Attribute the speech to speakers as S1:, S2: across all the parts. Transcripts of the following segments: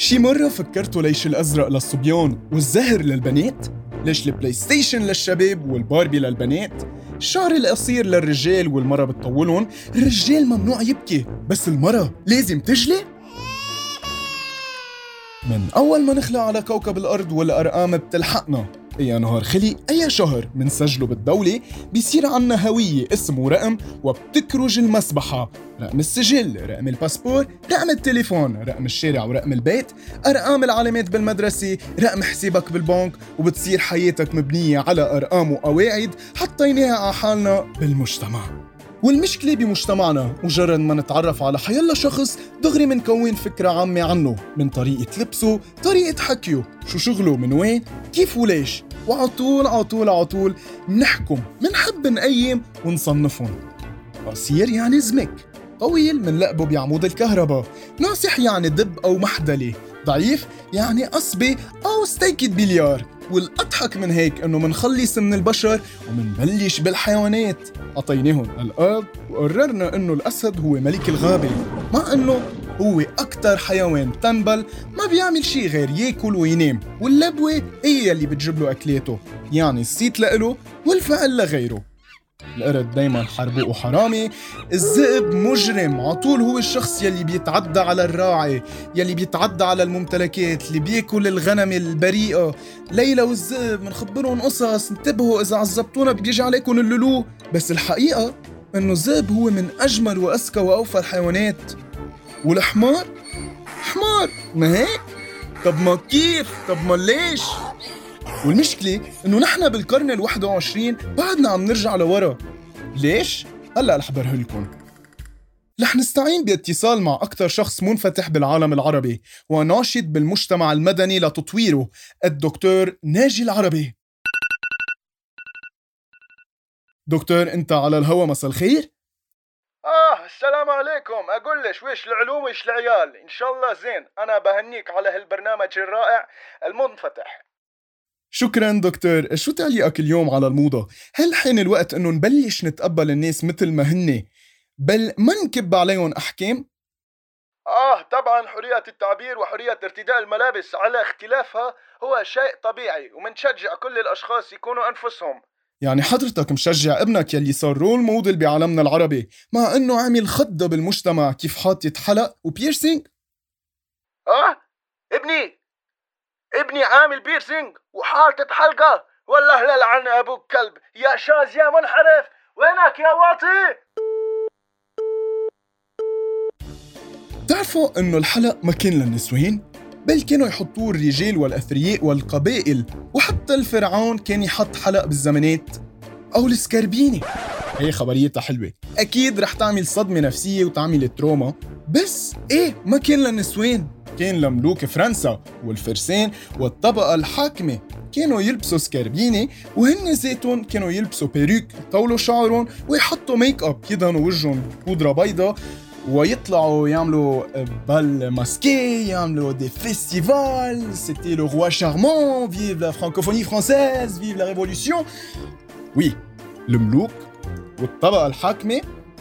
S1: شي مرة فكرتوا ليش الأزرق للصبيان والزهر للبنات؟ ليش البلاي ستيشن للشباب والباربي للبنات؟ الشعر القصير للرجال والمرة بتطولهم الرجال ممنوع يبكي بس المرة لازم تجلي؟ من أول ما نخلق على كوكب الأرض والأرقام بتلحقنا أي نهار خلي أي شهر منسجله بالدولة بيصير عنا هوية اسم ورقم وبتكرج المسبحة. رقم السجل رقم الباسبور رقم التليفون رقم الشارع ورقم البيت. أرقام العلامات بالمدرسة رقم حسابك بالبنك وبتصير حياتك مبنية على أرقام وقواعد حطيناها على حالنا بالمجتمع. والمشكلة بمجتمعنا مجرد ما نتعرف على حيلا شخص دغري منكون فكرة عامة عنه من طريقة لبسه طريقة حكيه شو شغله من وين كيف وليش وعطول عطول عطول منحكم منحب نقيم ونصنفهم. قصير يعني زمك طويل منلقبه بعمود الكهرباء ناصح يعني دب أو محدلة ضعيف يعني قصبة أو ستيكة بليار. والأضحك من هيك إنه منخلص من البشر ومنبلش بالحيوانات. عطيناهم الأب وقررنا إنه الأسد هو ملك الغابة. مع إنه هو أكتر حيوان تنبل ما بيعمل شي غير ياكل وينام. واللبوة هي اللي بتجيب له أكلاته. يعني الصيت لإله والفعل لغيره. القرد دايما حربوق وحرامي. الذئب مجرم عطول هو الشخص يلي بيتعدى على الراعي يلي بيتعدى على الممتلكات اللي بياكل الغنم البريئة. ليلى والذئب منخبرهم قصص انتبهوا إذا عذبتونا بيجي عليكم اللولو. بس الحقيقة إنه الذئب هو من أجمل وأذكى وأوفى الحيوانات والحمار؟ حمار. ما هيك؟ طب ما كيف؟ طب ما ليش؟ والمشكلة إنه نحن بالقرن ال 21 بعدنا عم نرجع لورا. ليش؟ هلأ رح برهلكم رح نستعين باتصال مع أكثر شخص منفتح بالعالم العربي وناشط بالمجتمع المدني لتطويره الدكتور ناجي العربي. دكتور أنت على الهوا مساء الخير؟
S2: آه السلام عليكم. أقول لك ويش العلوم ويش العيال. إن شاء الله زين. أنا بهنيك على هالبرنامج الرائع المنفتح.
S1: شكرا دكتور شو تعليقك اليوم على الموضة؟ هل حين الوقت إنه نبلش نتقبل الناس مثل ما هن بل ما نكب عليهم أحكام؟
S2: آه طبعا حرية التعبير وحرية ارتداء الملابس على اختلافها هو شيء طبيعي ومنشجع كل الأشخاص يكونوا أنفسهم
S1: يعني حضرتك مشجع ابنك يلي صار role model بعالمنا العربي مع إنه عمل خضة بالمجتمع كيف حاطط حلق و piercing؟
S2: آه ابني ابني عامل piercing وحاطط حلقة والله لا لعن أبوك كلب. يا شاذ يا منحرف. وينك يا واطي؟
S1: بتعرفوا إنه الحلق ما كان للنسوان؟ بل كانوا يحطوه الرجال والأثرياء والقبائل وحتى الفرعون كان يحط حلق بالزمانات. أو السكربيني هي خبريتها حلوة. أكيد رح تعمل صدمة نفسية وتعمل trauma. بس إيه ما كان للنسوان. كان لملوك فرنسا والفرسان والطبقة الحاكمة كانوا يلبسوا سكربيني وهن ذاتهم كانوا يلبسوا perruque يطولوا شعرهم ويحطوا ميك اب يدهنوا وجههم بودرة بيضة ويطلعوا يعملوا bal masqué يعملوا des festivals c'était le roi charmant vive la francophonie française vive la révolution oui الملوك والطبقة الحاكمة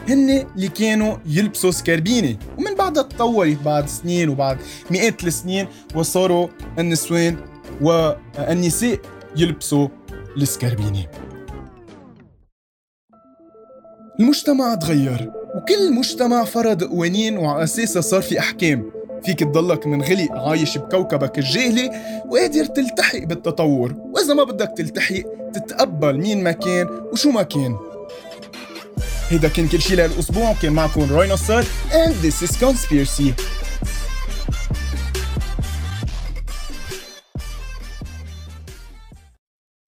S1: هن اللي كانوا يلبسوا سكربينة. ومن بعدها تطورت بعد سنين وبعد مئات السنين وصاروا النسوان والنساء يلبسوا السكربينة. المجتمع تغير وكل مجتمع فرض قوانين وعلى أساسها صار في أحكام. فيك تضلك منغلق عايش بكوكبك الجاهلي وقادر تلتحق بالتطور. وإذا ما بدك تلتحق تتقبل مين ما كان وشو ما كان. هيدا كان كل شي لهالاسبوع كان معكم روي نصار and this is conspiracy.